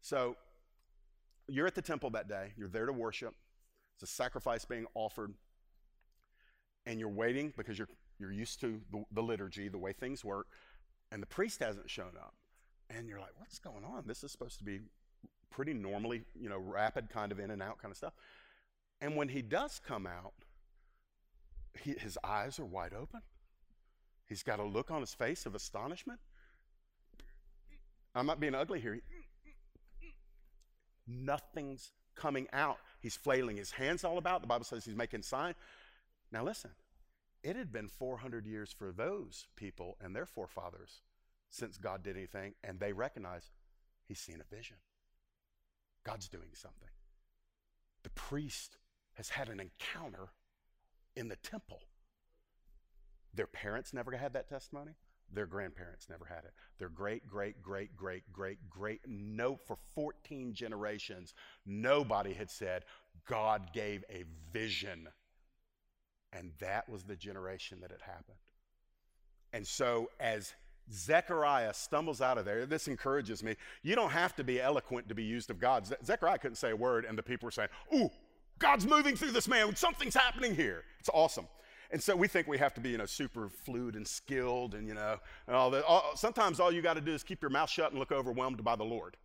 So, you're at the temple that day, you're there to worship, it's a sacrifice being offered, and you're waiting because you're, you're used to the, the liturgy, the way things work, and the priest hasn't shown up. And you're like, what's going on? This is supposed to be pretty normally, you know, rapid kind of in and out kind of stuff. And when he does come out, he, his eyes are wide open. He's got a look on his face of astonishment. I'm not being ugly here. Nothing's coming out. He's flailing his hands all about. The Bible says he's making sign. Now listen, it had been 400 years for those people and their forefathers since God did anything, and they recognize he's seen a vision. God's doing something. The priest has had an encounter in the temple. Their parents never had that testimony. Their grandparents never had it. Their great, great, great, great, great, great, no, for 14 generations, nobody had said, God gave a vision. And that was the generation that it happened. And so, as Zechariah stumbles out of there. This encourages me. You don't have to be eloquent to be used of God. Ze- Zechariah couldn't say a word, and the people were saying, Ooh, God's moving through this man. Something's happening here. It's awesome. And so we think we have to be, you know, super fluid and skilled and, you know, and all that. All, sometimes all you got to do is keep your mouth shut and look overwhelmed by the Lord.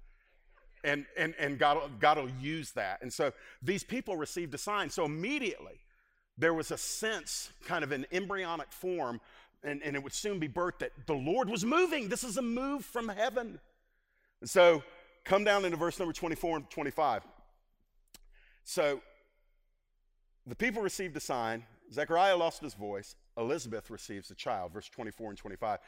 And, and, and God, God will use that. And so these people received a sign. So immediately there was a sense, kind of an embryonic form, and, and it would soon be birthed that the Lord was moving. This is a move from heaven. And so come down into verse number 24 and 25. So the people received a sign. Zechariah lost his voice. Elizabeth receives a child, verse 24 and 25.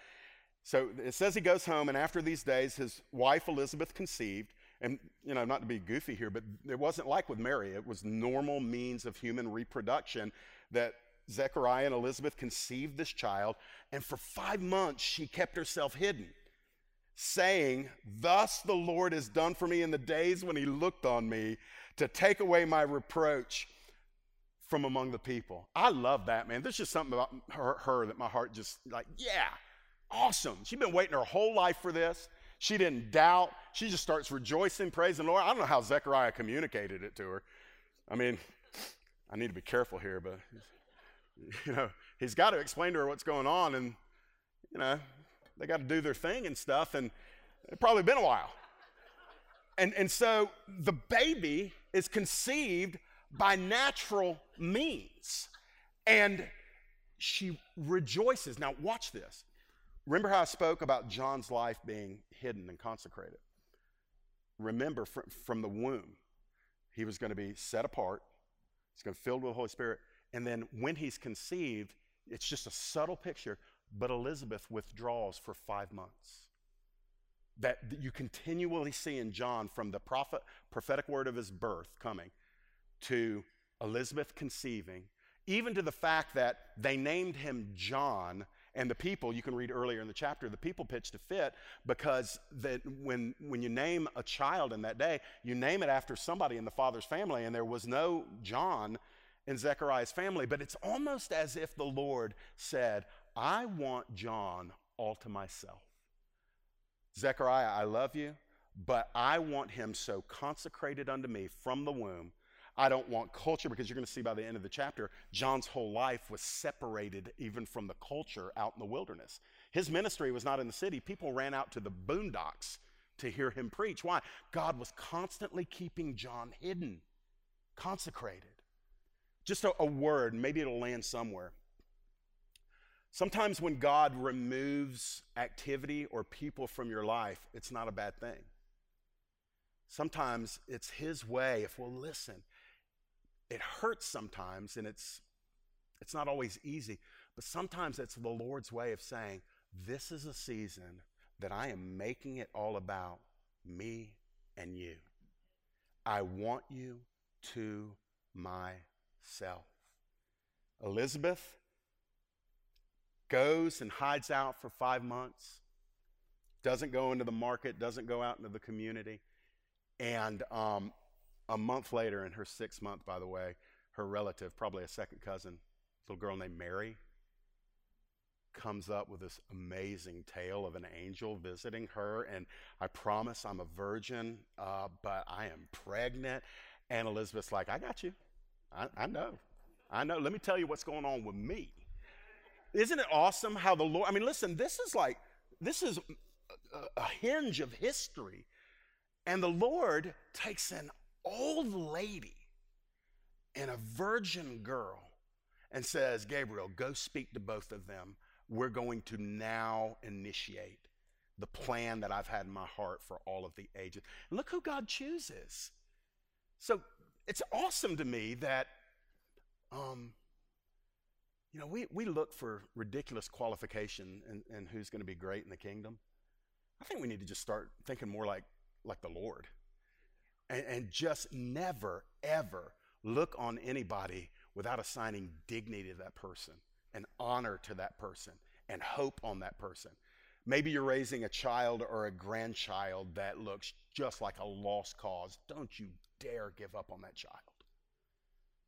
So it says he goes home, and after these days, his wife Elizabeth conceived. And, you know, not to be goofy here, but it wasn't like with Mary. It was normal means of human reproduction that Zechariah and Elizabeth conceived this child. And for five months, she kept herself hidden, saying, Thus the Lord has done for me in the days when he looked on me to take away my reproach from among the people. I love that, man. There's just something about her, her that my heart just like, yeah, awesome. She's been waiting her whole life for this. She didn't doubt. She just starts rejoicing, praising the Lord. I don't know how Zechariah communicated it to her. I mean, I need to be careful here, but you know, he's got to explain to her what's going on, and you know, they got to do their thing and stuff, and it's probably been a while. And, and so the baby is conceived by natural means. And she rejoices. Now, watch this. Remember how I spoke about John's life being hidden and consecrated? Remember, from, from the womb, he was going to be set apart, he's going to be filled with the Holy Spirit. And then when he's conceived, it's just a subtle picture, but Elizabeth withdraws for five months. That you continually see in John from the prophet, prophetic word of his birth coming to Elizabeth conceiving, even to the fact that they named him John. And the people, you can read earlier in the chapter, the people pitched a fit because that when, when you name a child in that day, you name it after somebody in the father's family, and there was no John in Zechariah's family. But it's almost as if the Lord said, I want John all to myself. Zechariah, I love you, but I want him so consecrated unto me from the womb. I don't want culture because you're going to see by the end of the chapter, John's whole life was separated even from the culture out in the wilderness. His ministry was not in the city. People ran out to the boondocks to hear him preach. Why? God was constantly keeping John hidden, consecrated. Just a, a word, maybe it'll land somewhere. Sometimes when God removes activity or people from your life, it's not a bad thing. Sometimes it's His way if we'll listen. It hurts sometimes and it's, it's not always easy, but sometimes it's the Lord's way of saying, This is a season that I am making it all about me and you. I want you to myself. Elizabeth goes and hides out for five months, doesn't go into the market, doesn't go out into the community. And um, a month later, in her sixth month, by the way, her relative, probably a second cousin, little girl named Mary, comes up with this amazing tale of an angel visiting her. And I promise I'm a virgin, uh, but I am pregnant. And Elizabeth's like, I got you. I, I know. I know. Let me tell you what's going on with me. Isn't it awesome how the Lord, I mean, listen, this is like, this is a, a hinge of history. And the Lord takes an old lady and a virgin girl and says, Gabriel, go speak to both of them. We're going to now initiate the plan that I've had in my heart for all of the ages. And look who God chooses. So it's awesome to me that um, you know, we, we look for ridiculous qualification and, and who's going to be great in the kingdom. I think we need to just start thinking more like, like the Lord and, and just never, ever look on anybody without assigning dignity to that person and honor to that person and hope on that person. Maybe you're raising a child or a grandchild that looks just like a lost cause. Don't you dare give up on that child.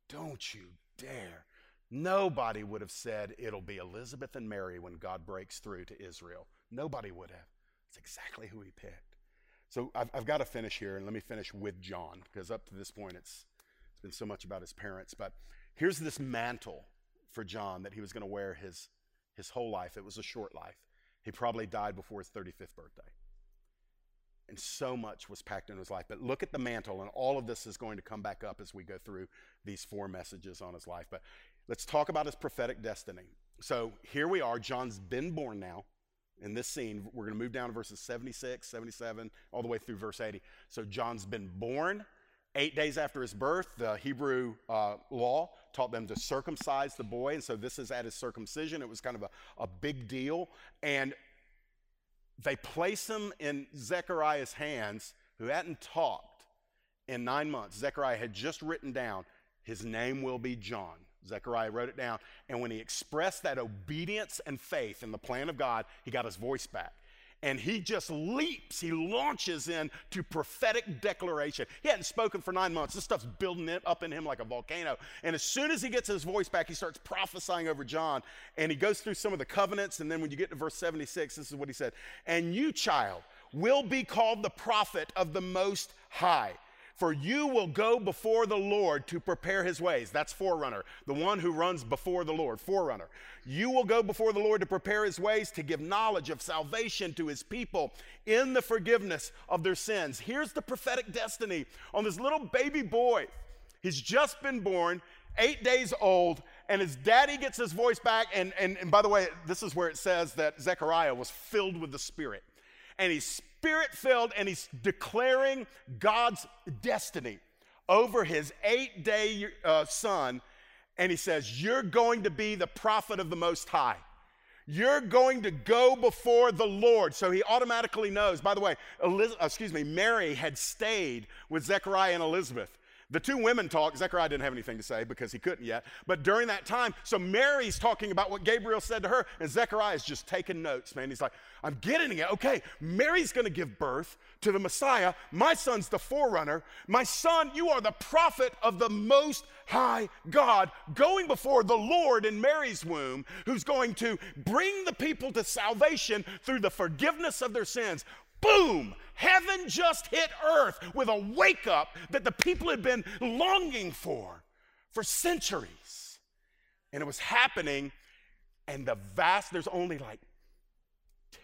Don't you dare. Nobody would have said it'll be Elizabeth and Mary when God breaks through to Israel. Nobody would have. It's exactly who he picked. So I've, I've got to finish here, and let me finish with John, because up to this point it's, it's been so much about his parents. But here's this mantle for John that he was going to wear his, his whole life. It was a short life. He probably died before his 35th birthday and so much was packed in his life. But look at the mantle, and all of this is going to come back up as we go through these four messages on his life. But let's talk about his prophetic destiny. So here we are. John's been born now in this scene. We're going to move down to verses 76, 77, all the way through verse 80. So John's been born. Eight days after his birth, the Hebrew uh, law taught them to circumcise the boy. And so this is at his circumcision. It was kind of a, a big deal. And they place him in Zechariah's hands, who hadn't talked in nine months. Zechariah had just written down, his name will be John. Zechariah wrote it down. And when he expressed that obedience and faith in the plan of God, he got his voice back and he just leaps, he launches into prophetic declaration. He hadn't spoken for nine months. This stuff's building up in him like a volcano. And as soon as he gets his voice back, he starts prophesying over John. And he goes through some of the covenants. And then when you get to verse 76, this is what he said And you, child, will be called the prophet of the Most High. For you will go before the Lord to prepare his ways. That's forerunner, the one who runs before the Lord, forerunner. You will go before the Lord to prepare his ways, to give knowledge of salvation to his people in the forgiveness of their sins. Here's the prophetic destiny on this little baby boy. He's just been born, eight days old, and his daddy gets his voice back. And, and, and by the way, this is where it says that Zechariah was filled with the Spirit and he's spirit filled and he's declaring God's destiny over his eight day uh, son. And he says, You're going to be the prophet of the Most High. You're going to go before the Lord. So he automatically knows. By the way, Eliz- excuse me, Mary had stayed with Zechariah and Elizabeth. The two women talk. Zechariah didn't have anything to say because he couldn't yet. But during that time, so Mary's talking about what Gabriel said to her, and Zechariah is just taking notes, man. He's like, I'm getting it. Okay, Mary's going to give birth to the Messiah. My son's the forerunner. My son, you are the prophet of the Most High God, going before the Lord in Mary's womb, who's going to bring the people to salvation through the forgiveness of their sins boom, heaven just hit earth with a wake up that the people had been longing for for centuries. And it was happening, and the vast, there's only like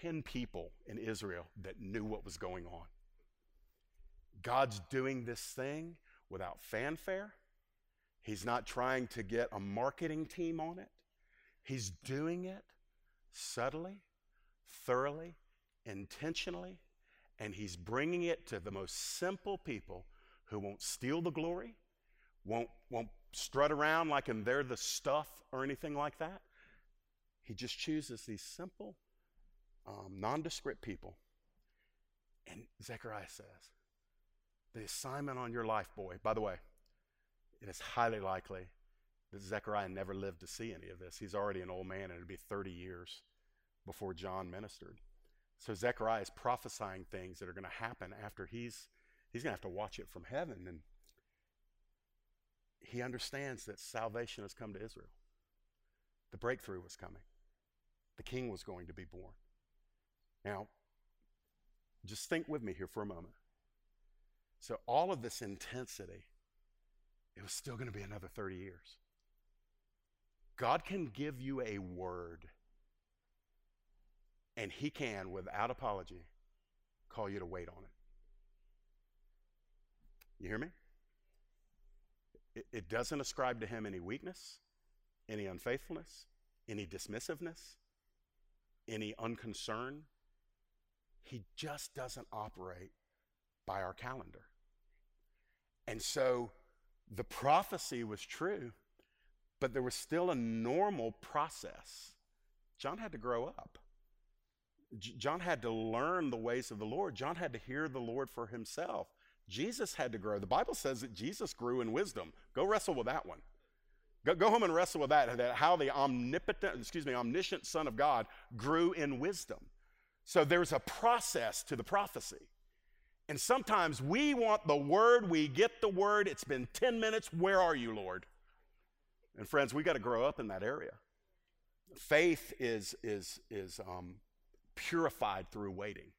10 people in Israel that knew what was going on. God's doing this thing without fanfare. He's not trying to get a marketing team on it. He's doing it subtly, thoroughly, intentionally, and he's bringing it to the most simple people who won't steal the glory, won't, won't strut around like and they're the stuff or anything like that. He just chooses these simple, um, nondescript people. And Zechariah says, The assignment on your life, boy, by the way, it is highly likely that Zechariah never lived to see any of this. He's already an old man, and it'd be 30 years before John ministered. So Zechariah is prophesying things that are going to happen after he's he's going to have to watch it from heaven and he understands that salvation has come to Israel. The breakthrough was coming. The king was going to be born. Now, just think with me here for a moment. So all of this intensity it was still going to be another 30 years. God can give you a word and he can, without apology, call you to wait on it. You hear me? It, it doesn't ascribe to him any weakness, any unfaithfulness, any dismissiveness, any unconcern. He just doesn't operate by our calendar. And so the prophecy was true, but there was still a normal process. John had to grow up. John had to learn the ways of the Lord. John had to hear the Lord for himself. Jesus had to grow. The Bible says that Jesus grew in wisdom. Go wrestle with that one. Go, go home and wrestle with that, that, how the omnipotent, excuse me, omniscient Son of God grew in wisdom. So there's a process to the prophecy. And sometimes we want the word, we get the word, it's been 10 minutes, where are you, Lord? And friends, we got to grow up in that area. Faith is, is, is um, purified through waiting.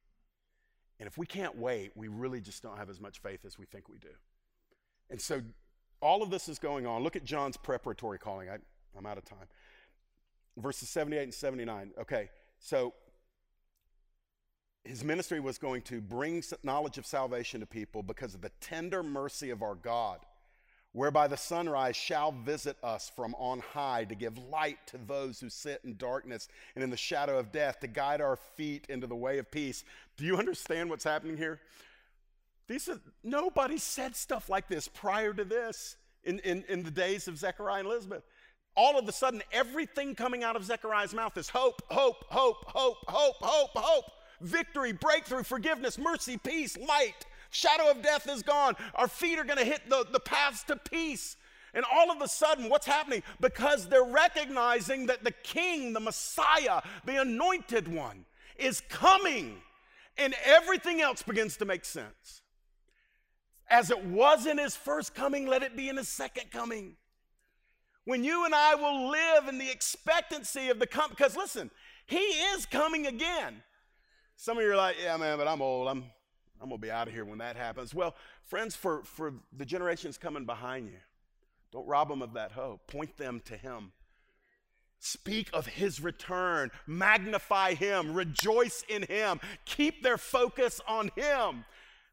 And if we can't wait, we really just don't have as much faith as we think we do. And so all of this is going on. Look at John's preparatory calling. I, I'm out of time. Verses 78 and 79. Okay, so his ministry was going to bring knowledge of salvation to people because of the tender mercy of our God whereby the sunrise shall visit us from on high to give light to those who sit in darkness and in the shadow of death, to guide our feet into the way of peace. Do you understand what's happening here? These are, nobody said stuff like this prior to this in, in, in the days of Zechariah and Elizabeth. All of a sudden, everything coming out of Zechariah's mouth is hope, hope, hope, hope, hope, hope, hope, victory, breakthrough, forgiveness, mercy, peace, light. Shadow of death is gone. Our feet are going to hit the, the paths to peace. And all of a sudden, what's happening? Because they're recognizing that the king, the Messiah, the anointed one, is coming. And everything else begins to make sense. As it was in his first coming, let it be in his second coming. When you and I will live in the expectancy of the come, because listen, he is coming again. Some of you are like, yeah, man, but I'm old. I'm I'm going to be out of here when that happens. Well, friends, for, for the generations coming behind you, don't rob them of that hope. Point them to Him. Speak of His return. Magnify Him. Rejoice in Him. Keep their focus on Him.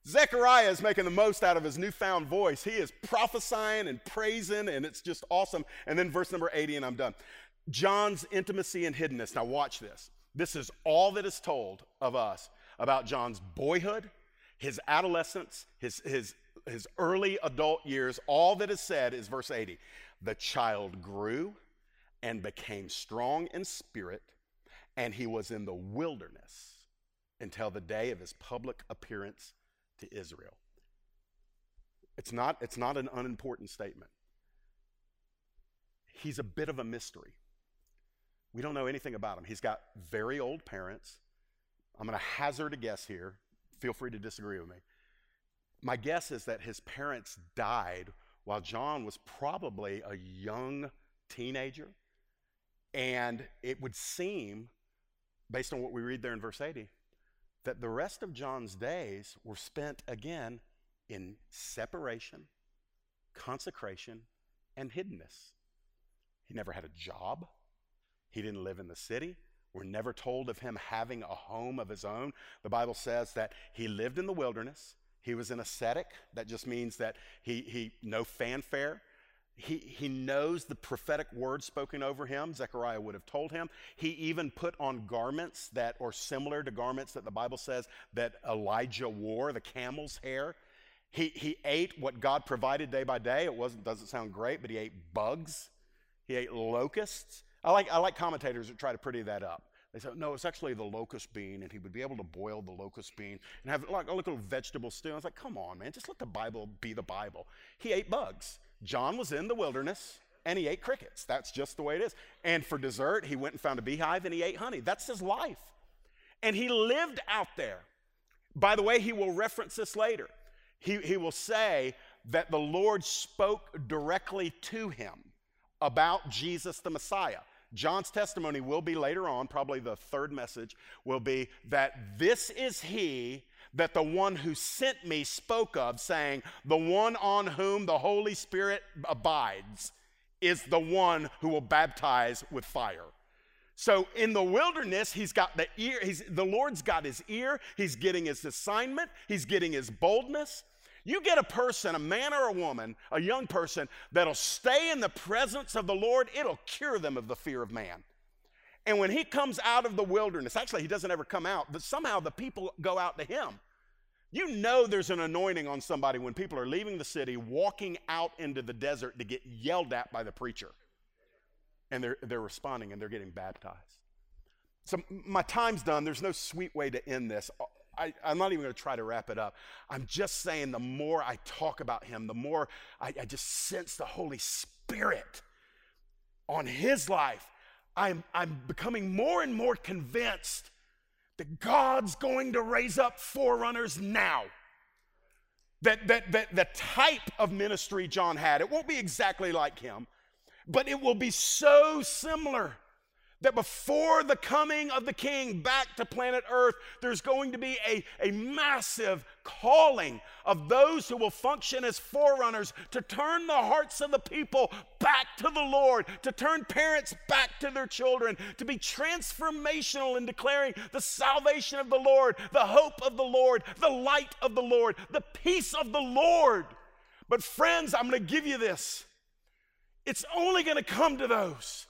Zechariah is making the most out of his newfound voice. He is prophesying and praising, and it's just awesome. And then verse number 80, and I'm done. John's intimacy and hiddenness. Now, watch this. This is all that is told of us about John's boyhood, his adolescence, his, his, his early adult years, all that is said is verse 80. The child grew and became strong in spirit, and he was in the wilderness until the day of his public appearance to Israel. It's not, it's not an unimportant statement. He's a bit of a mystery. We don't know anything about him. He's got very old parents. I'm going to hazard a guess here. Feel free to disagree with me. My guess is that his parents died while John was probably a young teenager. And it would seem, based on what we read there in verse 80, that the rest of John's days were spent again in separation, consecration, and hiddenness. He never had a job. He didn't live in the city. We're never told of him having a home of his own. The Bible says that he lived in the wilderness. He was an ascetic. That just means that he, he no fanfare. He, he knows the prophetic word spoken over him. Zechariah would have told him. He even put on garments that are similar to garments that the Bible says that Elijah wore, the camel's hair. He, he ate what God provided day by day. It wasn't, doesn't sound great, but he ate bugs. He ate locusts. I like, I like commentators that try to pretty that up. They said, no, it's actually the locust bean, and he would be able to boil the locust bean and have like a little vegetable stew. I was like, come on, man, just let the Bible be the Bible. He ate bugs. John was in the wilderness and he ate crickets. That's just the way it is. And for dessert, he went and found a beehive and he ate honey. That's his life. And he lived out there. By the way, he will reference this later. He, he will say that the Lord spoke directly to him about Jesus the Messiah. John's testimony will be later on, probably the third message, will be that this is he that the one who sent me spoke of, saying, The one on whom the Holy Spirit abides is the one who will baptize with fire. So in the wilderness, he's got the ear, the Lord's got his ear, he's getting his assignment, he's getting his boldness. You get a person, a man or a woman, a young person, that'll stay in the presence of the Lord, it'll cure them of the fear of man. And when he comes out of the wilderness, actually, he doesn't ever come out, but somehow the people go out to him. You know there's an anointing on somebody when people are leaving the city, walking out into the desert to get yelled at by the preacher. And they're, they're responding and they're getting baptized. So my time's done. There's no sweet way to end this. I, am not even going to try to wrap it up. I'm just saying the more I talk about him, the more I, I just sense the Holy Spirit on his life. I'm, I'm becoming more and more convinced that God's going to raise up forerunners now. That, that, that the type of ministry John had, it won't be exactly like him, but it will be so similar that before the coming of the king back to planet Earth, there's going to be a, a massive calling of those who will function as forerunners to turn the hearts of the people back to the Lord, to turn parents back to their children, to be transformational in declaring the salvation of the Lord, the hope of the Lord, the light of the Lord, the peace of the Lord. But, friends, I'm going to give you this. It's only going to come to those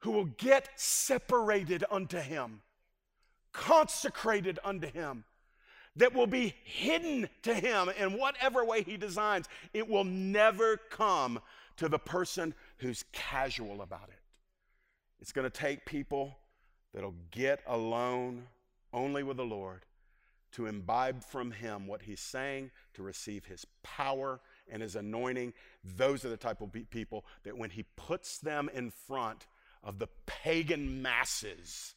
who will get separated unto him, consecrated unto him, that will be hidden to him in whatever way he designs. It will never come to the person who's casual about it. It's going to take people that'll get alone only with the Lord to imbibe from him what he's saying, to receive his power and his anointing. Those are the type of people that when he puts them in front, of the pagan masses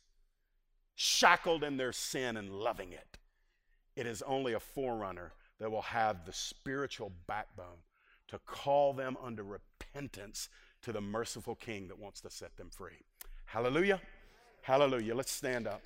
shackled in their sin and loving it. It is only a forerunner that will have the spiritual backbone to call them under repentance to the merciful King that wants to set them free. Hallelujah. Hallelujah. Let's stand up.